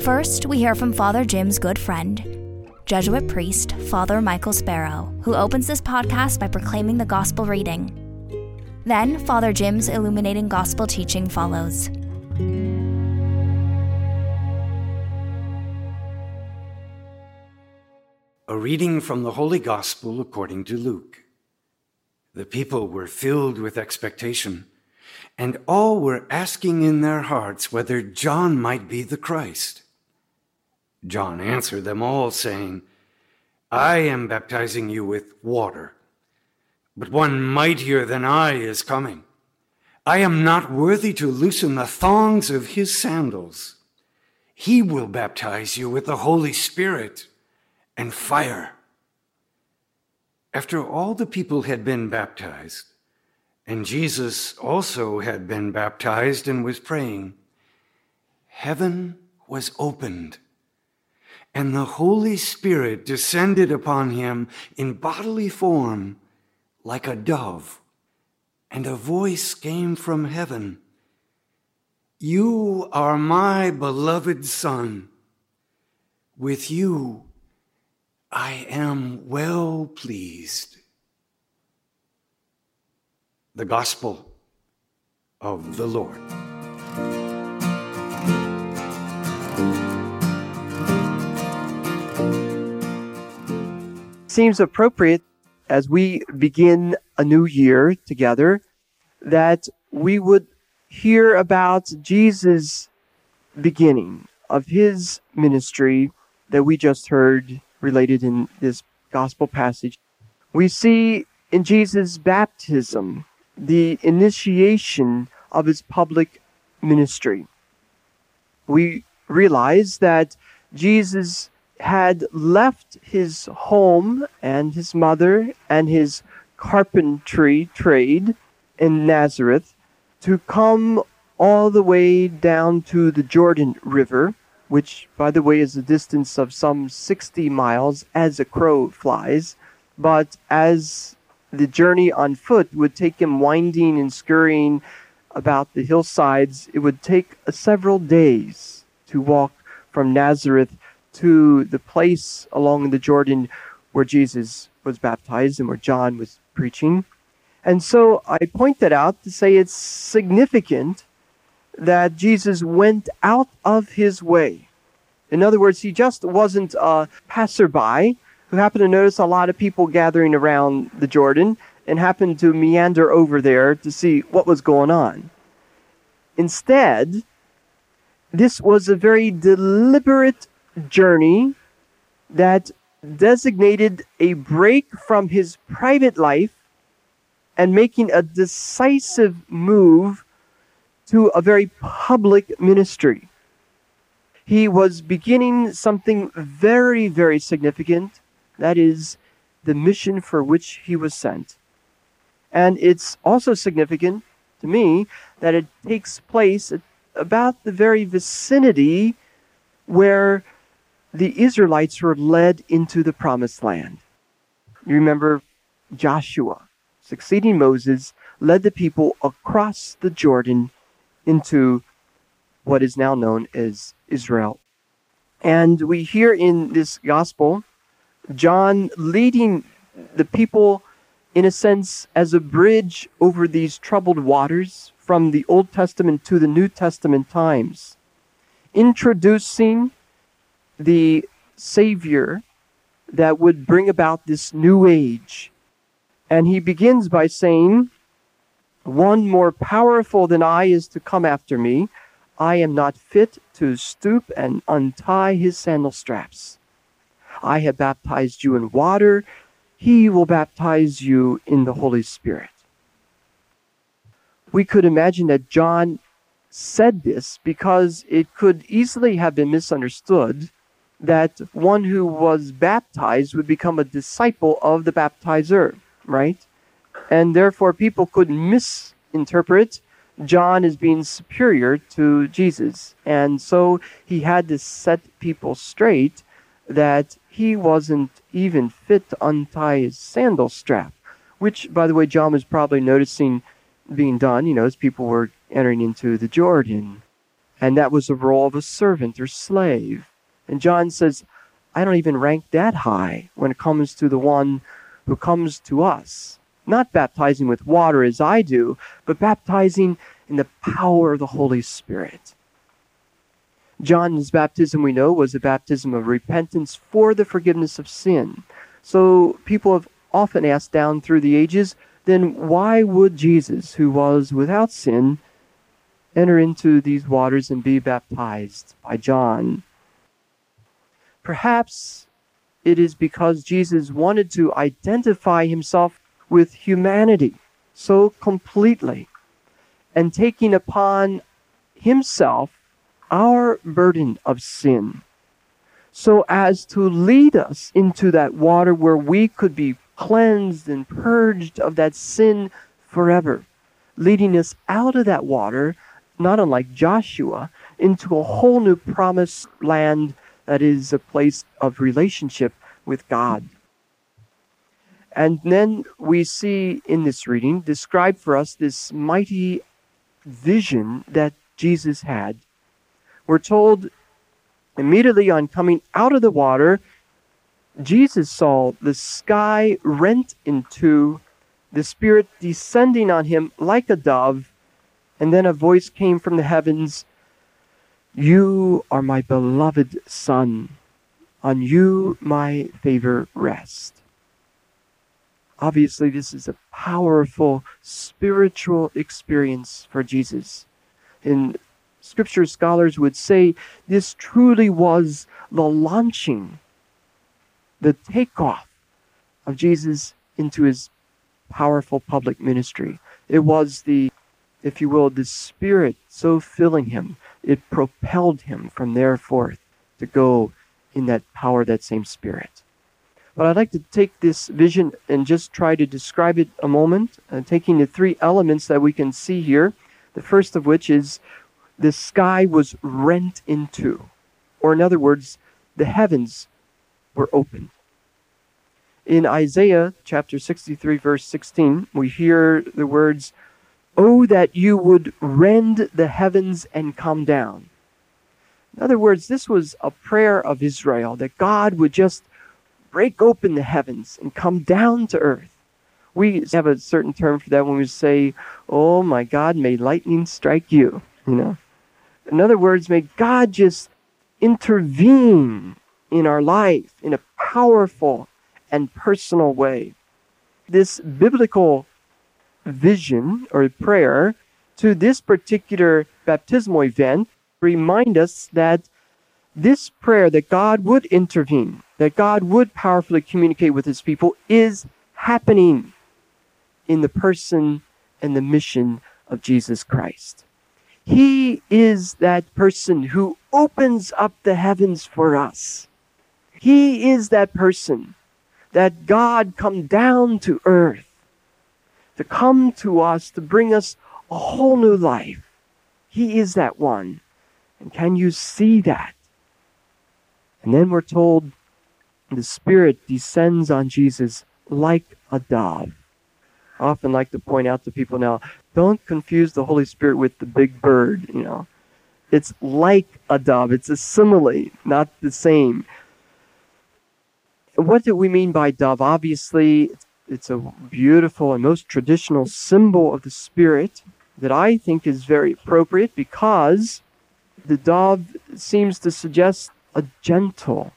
First, we hear from Father Jim's good friend, Jesuit priest Father Michael Sparrow, who opens this podcast by proclaiming the gospel reading. Then, Father Jim's illuminating gospel teaching follows. A reading from the Holy Gospel according to Luke. The people were filled with expectation, and all were asking in their hearts whether John might be the Christ. John answered them all, saying, I am baptizing you with water, but one mightier than I is coming. I am not worthy to loosen the thongs of his sandals. He will baptize you with the Holy Spirit and fire. After all the people had been baptized, and Jesus also had been baptized and was praying, heaven was opened, and the Holy Spirit descended upon him in bodily form like a dove, and a voice came from heaven You are my beloved Son. With you, I am well pleased. The Gospel of the Lord. Seems appropriate as we begin a new year together that we would hear about Jesus' beginning of his ministry that we just heard related in this gospel passage. We see in Jesus' baptism the initiation of his public ministry. We realize that Jesus had left his home and his mother and his carpentry trade in Nazareth to come all the way down to the Jordan River which, by the way, is a distance of some 60 miles as a crow flies. But as the journey on foot would take him winding and scurrying about the hillsides, it would take several days to walk from Nazareth to the place along the Jordan where Jesus was baptized and where John was preaching. And so I point that out to say it's significant that Jesus went out of his way. In other words, he just wasn't a passerby who happened to notice a lot of people gathering around the Jordan and happened to meander over there to see what was going on. Instead, this was a very deliberate journey that designated a break from his private life and making a decisive move to a very public ministry. He was beginning something very, very significant. That is the mission for which he was sent. And it's also significant to me that it takes place at about the very vicinity where the Israelites were led into the promised land. You remember Joshua, succeeding Moses, led the people across the Jordan into what is now known as Israel. And we hear in this gospel John leading the people, in a sense, as a bridge over these troubled waters from the Old Testament to the New Testament times, introducing the Savior that would bring about this new age. And he begins by saying, one more powerful than I is to come after me. I am not fit to stoop and untie his sandal straps. I have baptized you in water. He will baptize you in the Holy Spirit. We could imagine that John said this because it could easily have been misunderstood that one who was baptized would become a disciple of the baptizer, right? And therefore, people could misinterpret John as being superior to Jesus. And so he had to set people straight that he wasn't even fit to untie his sandal strap, which, by the way, John was probably noticing being done, you know, as people were entering into the Jordan. And that was the role of a servant or slave. And John says, I don't even rank that high when it comes to the one who comes to us. Not baptizing with water as I do, but baptizing in the power of the Holy Spirit. John's baptism, we know, was a baptism of repentance for the forgiveness of sin. So people have often asked down through the ages, then why would Jesus, who was without sin, enter into these waters and be baptized by John? Perhaps it is because Jesus wanted to identify himself with humanity so completely and taking upon himself our burden of sin so as to lead us into that water where we could be cleansed and purged of that sin forever, leading us out of that water, not unlike Joshua, into a whole new promised land that is a place of relationship with God. And then we see in this reading described for us this mighty vision that Jesus had. We're told immediately on coming out of the water, Jesus saw the sky rent in two, the Spirit descending on him like a dove, and then a voice came from the heavens You are my beloved Son, on you my favor rests. Obviously, this is a powerful spiritual experience for Jesus. And scripture scholars would say this truly was the launching the takeoff of Jesus into his powerful public ministry. It was the, if you will, the Spirit so filling him, it propelled him from there forth to go in that power, that same Spirit. But I'd like to take this vision and just try to describe it a moment, uh, taking the three elements that we can see here. The first of which is the sky was rent in two, or in other words, the heavens were opened. In Isaiah chapter 63, verse 16, we hear the words, Oh, that you would rend the heavens and come down. In other words, this was a prayer of Israel that God would just break open the heavens and come down to earth. We have a certain term for that when we say, Oh my God, may lightning strike you. You know? In other words, may God just intervene in our life in a powerful and personal way. This biblical vision or prayer to this particular baptismal event remind us that this prayer that God would intervene, that God would powerfully communicate with his people is happening in the person and the mission of Jesus Christ. He is that person who opens up the heavens for us. He is that person that God come down to earth to come to us to bring us a whole new life. He is that one. And can you see that? And then we're told the Spirit descends on Jesus like a dove. I often like to point out to people now don't confuse the Holy Spirit with the big bird, you know. It's like a dove, it's a simile, not the same. What do we mean by dove? Obviously, it's a beautiful and most traditional symbol of the Spirit that I think is very appropriate because the dove seems to suggest a gentle,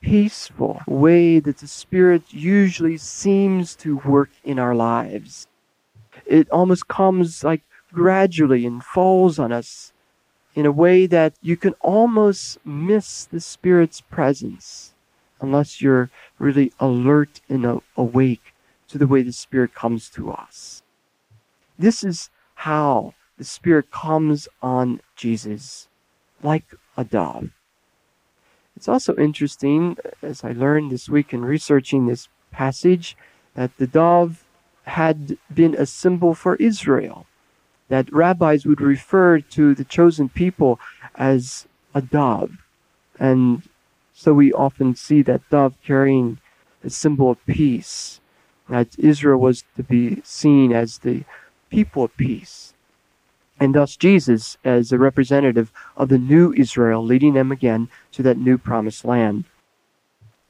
peaceful way that the Spirit usually seems to work in our lives. It almost comes like gradually and falls on us in a way that you can almost miss the Spirit's presence unless you're really alert and awake to the way the Spirit comes to us. This is how the Spirit comes on Jesus, like a dove. It's also interesting, as I learned this week in researching this passage, that the dove had been a symbol for Israel. That rabbis would refer to the chosen people as a dove. And so we often see that dove carrying a symbol of peace. That Israel was to be seen as the people of peace. And thus Jesus as a representative of the new Israel, leading them again to that new promised land.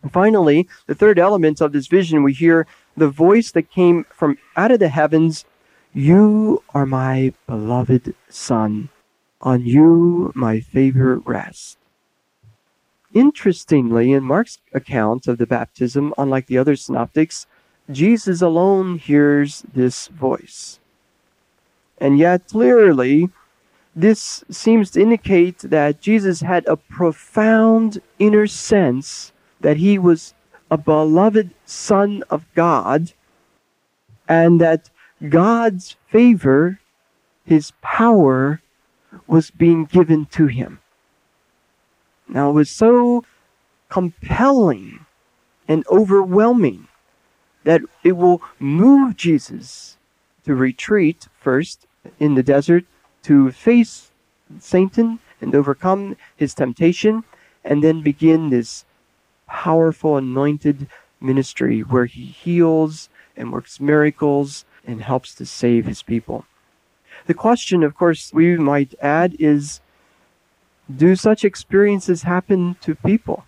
And finally, the third element of this vision, we hear the voice that came from out of the heavens You are my beloved Son. On you my favor rests. Interestingly, in Mark's account of the baptism, unlike the other synoptics, Jesus alone hears this voice. And yet, clearly, this seems to indicate that Jesus had a profound inner sense that he was a beloved Son of God and that God's favor, his power, was being given to him. Now, it was so compelling and overwhelming that it will move Jesus to retreat first in the desert to face Satan and overcome his temptation, and then begin this powerful anointed ministry where he heals and works miracles and helps to save his people. The question, of course, we might add is do such experiences happen to people?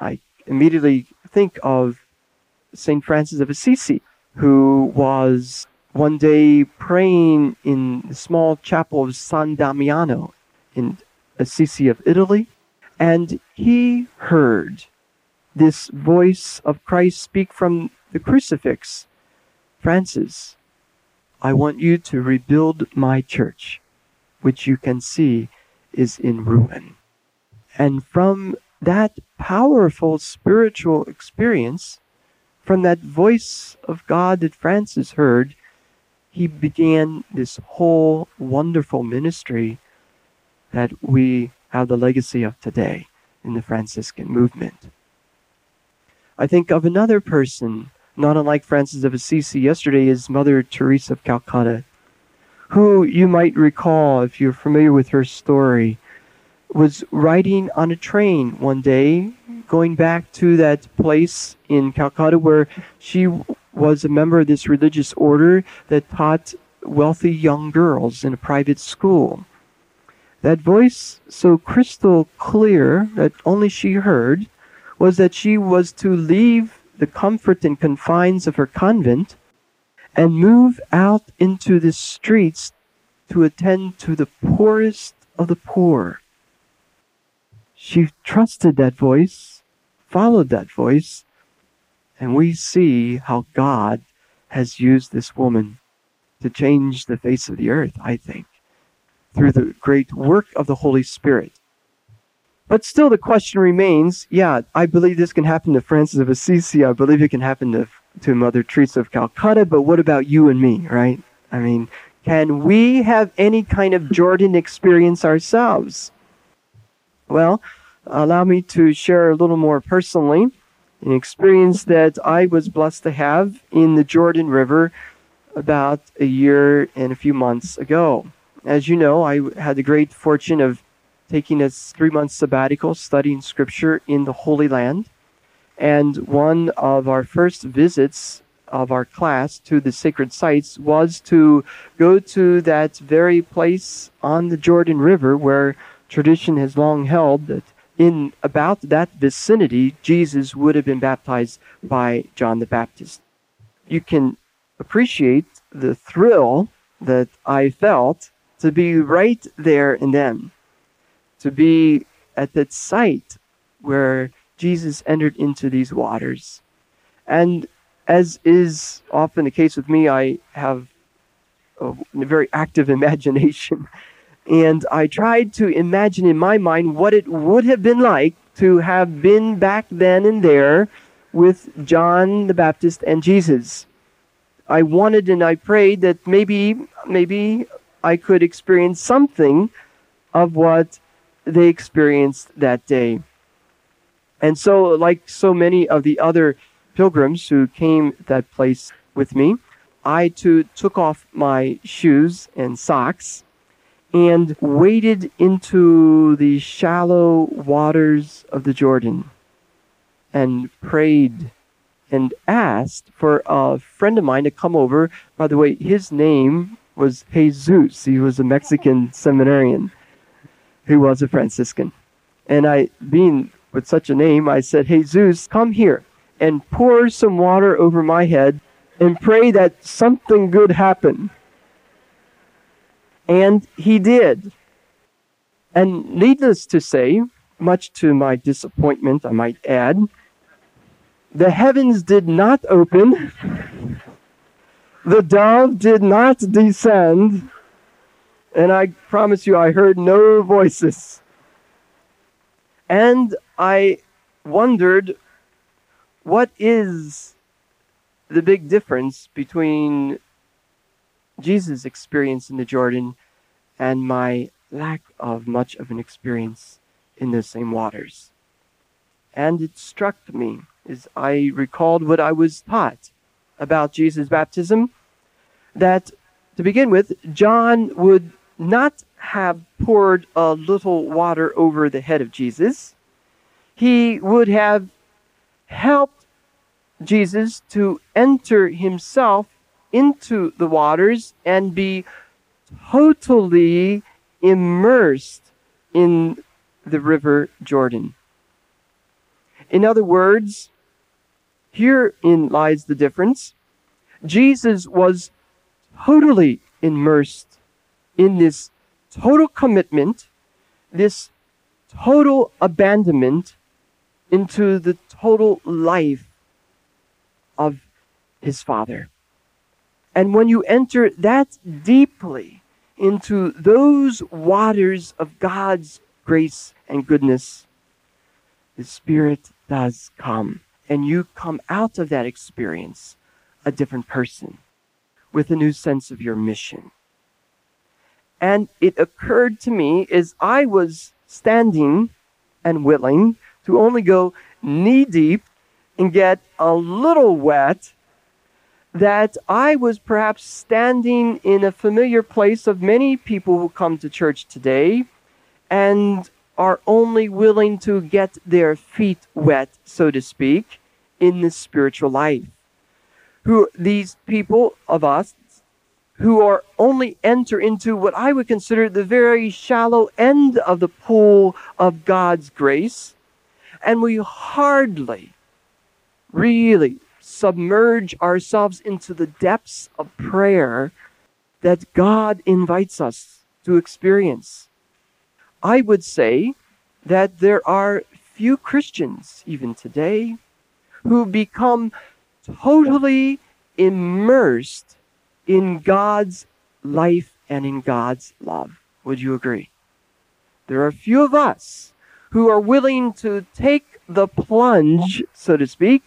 I immediately think of St. Francis of Assisi, who was one day praying in the small chapel of San Damiano in Assisi of Italy, and he heard this voice of Christ speak from the crucifix Francis, I want you to rebuild my church, which you can see is in ruin. And from that powerful spiritual experience, from that voice of God that Francis heard, he began this whole wonderful ministry that we have the legacy of today in the Franciscan movement. I think of another person, not unlike Francis of Assisi yesterday, is Mother Teresa of Calcutta, who you might recall, if you're familiar with her story, was riding on a train one day, going back to that place in Calcutta where she was a member of this religious order that taught wealthy young girls in a private school. That voice, so crystal clear that only she heard, was that she was to leave the comfort and confines of her convent and move out into the streets to attend to the poorest of the poor. She trusted that voice, followed that voice, and we see how God has used this woman to change the face of the earth, I think, through the great work of the Holy Spirit. But still, the question remains yeah, I believe this can happen to Francis of Assisi. I believe it can happen to, to Mother Teresa of Calcutta. But what about you and me, right? I mean, can we have any kind of Jordan experience ourselves? Well, allow me to share a little more personally an experience that I was blessed to have in the Jordan River about a year and a few months ago. As you know, I had the great fortune of taking a three month sabbatical studying scripture in the Holy Land. And one of our first visits of our class to the sacred sites was to go to that very place on the Jordan River where tradition has long held that in about that vicinity, Jesus would have been baptized by John the Baptist. You can appreciate the thrill that I felt to be right there and then, to be at that site where Jesus entered into these waters. And as is often the case with me, I have a very active imagination. And I tried to imagine in my mind what it would have been like to have been back then and there with John the Baptist and Jesus. I wanted and I prayed that maybe, maybe I could experience something of what they experienced that day. And so, like so many of the other pilgrims who came that place with me, I too took off my shoes and socks and waded into the shallow waters of the Jordan and prayed and asked for a friend of mine to come over. By the way, his name was Jesus. He was a Mexican seminarian who was a Franciscan. And I, being with such a name, I said, Jesus, come here and pour some water over my head and pray that something good happen. And he did. And needless to say, much to my disappointment, I might add, the heavens did not open, the dove did not descend, and I promise you, I heard no voices. And I wondered what is the big difference between Jesus' experience in the Jordan and my lack of much of an experience in the same waters. And it struck me as I recalled what I was taught about Jesus' baptism that to begin with, John would not have poured a little water over the head of Jesus. He would have helped Jesus to enter himself into the waters and be totally immersed in the river Jordan. In other words, herein lies the difference. Jesus was totally immersed in this total commitment, this total abandonment into the total life of his Father. And when you enter that deeply into those waters of God's grace and goodness, the Spirit does come. And you come out of that experience a different person with a new sense of your mission. And it occurred to me as I was standing and willing to only go knee deep and get a little wet that I was perhaps standing in a familiar place of many people who come to church today and are only willing to get their feet wet, so to speak, in the spiritual life. Who these people of us who are only enter into what I would consider the very shallow end of the pool of God's grace, and we hardly really submerge ourselves into the depths of prayer that God invites us to experience. I would say that there are few Christians, even today, who become totally immersed in God's life and in God's love. Would you agree? There are few of us who are willing to take the plunge, so to speak,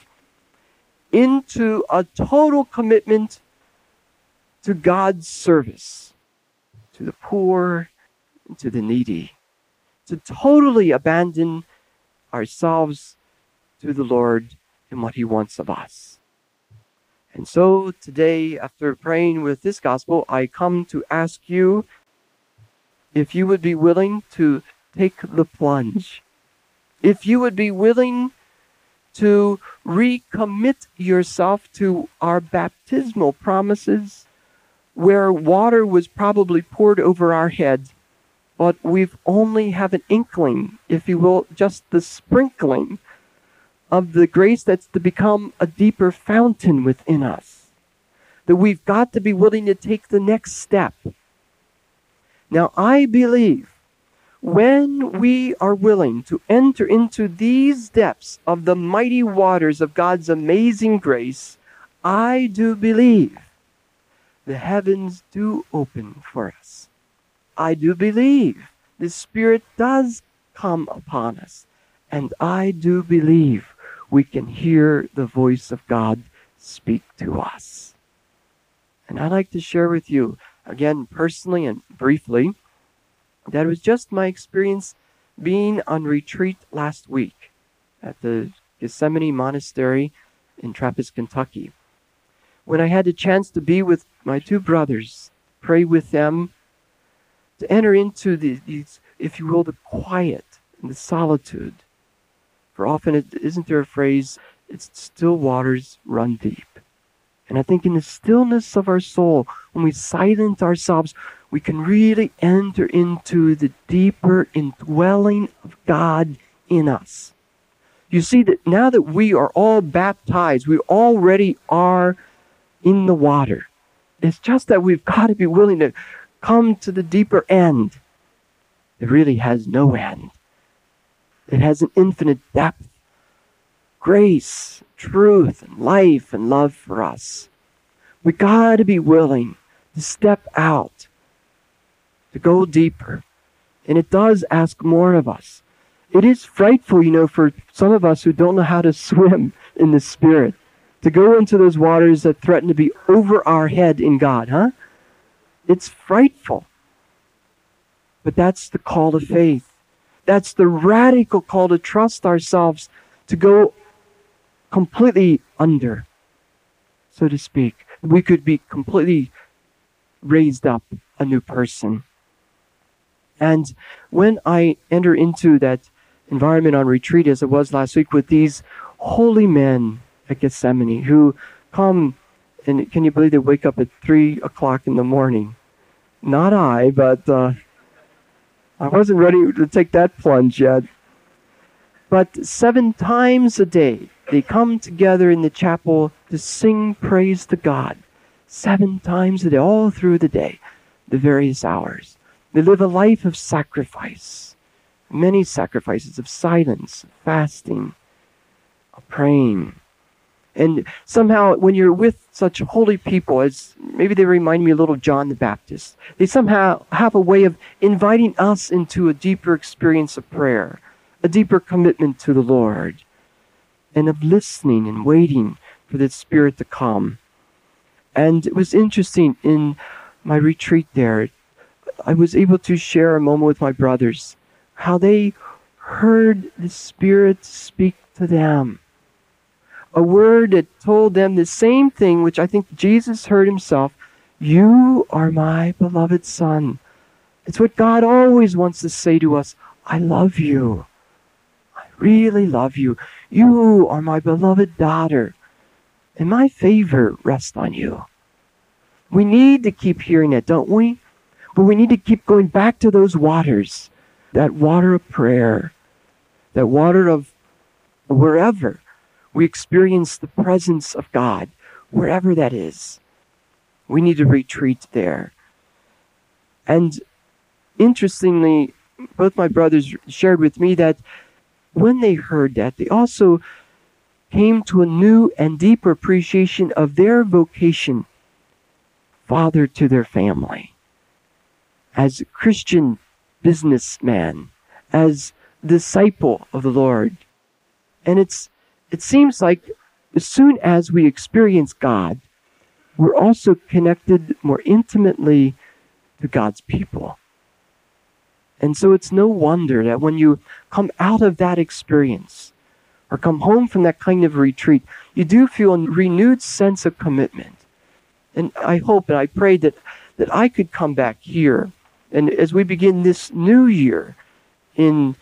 into a total commitment to God's service, to the poor, to the needy to totally abandon ourselves to the Lord and what He wants of us. And so today, after praying with this gospel, I come to ask you if you would be willing to take the plunge, if you would be willing to recommit yourself to our baptismal promises, where water was probably poured over our head but we've only have an inkling, if you will, just the sprinkling of the grace that's to become a deeper fountain within us. That we've got to be willing to take the next step. Now, I believe when we are willing to enter into these depths of the mighty waters of God's amazing grace, I do believe the heavens do open for us. I do believe the Spirit does come upon us. And I do believe we can hear the voice of God speak to us. And I'd like to share with you, again, personally and briefly, that was just my experience being on retreat last week at the Gethsemani Monastery in Trappist, Kentucky. When I had the chance to be with my two brothers, pray with them, to enter into the, these, if you will, the quiet and the solitude. For often, it, isn't there a phrase, it's still waters run deep. And I think in the stillness of our soul, when we silence ourselves, we can really enter into the deeper indwelling of God in us. You see that now that we are all baptized, we already are in the water. It's just that we've got to be willing to come to the deeper end. It really has no end. It has an infinite depth, grace, truth, and life and love for us. We got to be willing to step out, to go deeper. And it does ask more of us. It is frightful, you know, for some of us who don't know how to swim in the Spirit, to go into those waters that threaten to be over our head in God, huh? It's frightful. But that's the call to faith. That's the radical call to trust ourselves, to go completely under, so to speak. We could be completely raised up a new person. And when I enter into that environment on retreat, as it was last week, with these holy men at Gethsemani who come and can you believe they wake up at three o'clock in the morning? Not I, but uh, I wasn't ready to take that plunge yet. But seven times a day, they come together in the chapel to sing praise to God. Seven times a day, all through the day, the various hours. They live a life of sacrifice, many sacrifices of silence, fasting, of praying. And somehow, when you're with such holy people, as maybe they remind me a little of John the Baptist, they somehow have a way of inviting us into a deeper experience of prayer, a deeper commitment to the Lord, and of listening and waiting for the Spirit to come. And it was interesting in my retreat there, I was able to share a moment with my brothers how they heard the Spirit speak to them a word that told them the same thing which I think Jesus heard himself You are my beloved Son. It's what God always wants to say to us I love you. I really love you. You are my beloved daughter, and my favor rests on you. We need to keep hearing it, don't we? But we need to keep going back to those waters that water of prayer, that water of wherever we experience the presence of God, wherever that is. We need to retreat there. And interestingly, both my brothers shared with me that when they heard that, they also came to a new and deeper appreciation of their vocation, father to their family, as a Christian businessman, as disciple of the Lord. And it's it seems like as soon as we experience God, we're also connected more intimately to God's people. And so it's no wonder that when you come out of that experience or come home from that kind of retreat, you do feel a renewed sense of commitment. And I hope and I pray that, that I could come back here. And as we begin this new year in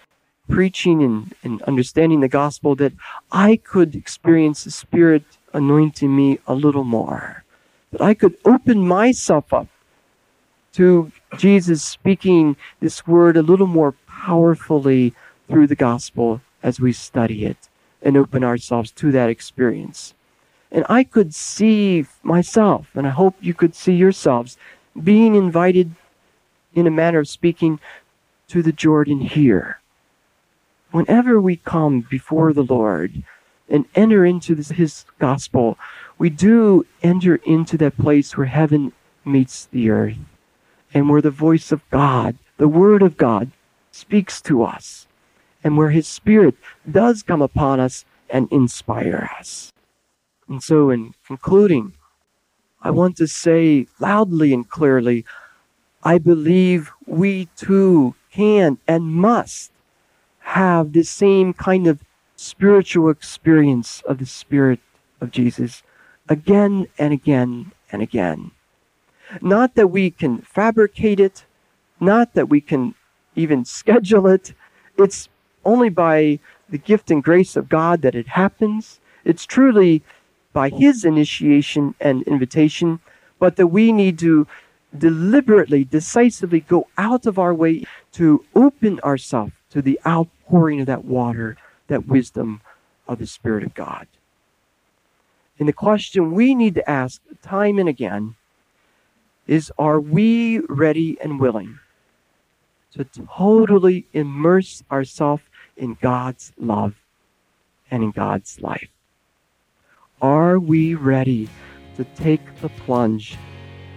preaching and, and understanding the gospel that I could experience the Spirit anointing me a little more. That I could open myself up to Jesus speaking this word a little more powerfully through the gospel as we study it and open ourselves to that experience. And I could see myself, and I hope you could see yourselves, being invited, in a manner of speaking, to the Jordan here whenever we come before the Lord and enter into this, His gospel, we do enter into that place where heaven meets the earth and where the voice of God, the Word of God, speaks to us and where His Spirit does come upon us and inspire us. And so, in concluding, I want to say loudly and clearly I believe we too can and must have the same kind of spiritual experience of the Spirit of Jesus again and again and again. Not that we can fabricate it, not that we can even schedule it. It's only by the gift and grace of God that it happens. It's truly by His initiation and invitation, but that we need to deliberately, decisively go out of our way to open ourselves to the outpouring of that water, that wisdom of the Spirit of God. And the question we need to ask time and again is Are we ready and willing to totally immerse ourselves in God's love and in God's life? Are we ready to take the plunge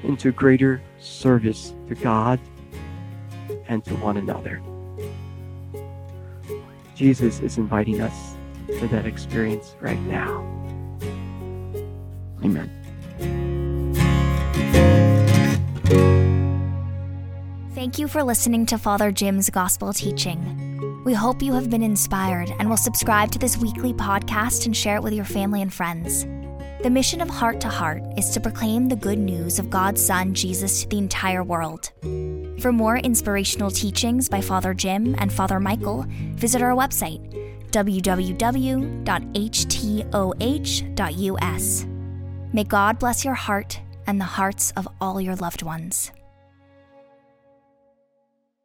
into greater service to God and to one another? Jesus is inviting us to that experience right now. Amen. Thank you for listening to Father Jim's gospel teaching. We hope you have been inspired and will subscribe to this weekly podcast and share it with your family and friends. The mission of Heart to Heart is to proclaim the good news of God's Son, Jesus, to the entire world. For more inspirational teachings by Father Jim and Father Michael, visit our website, www.htoh.us. May God bless your heart and the hearts of all your loved ones.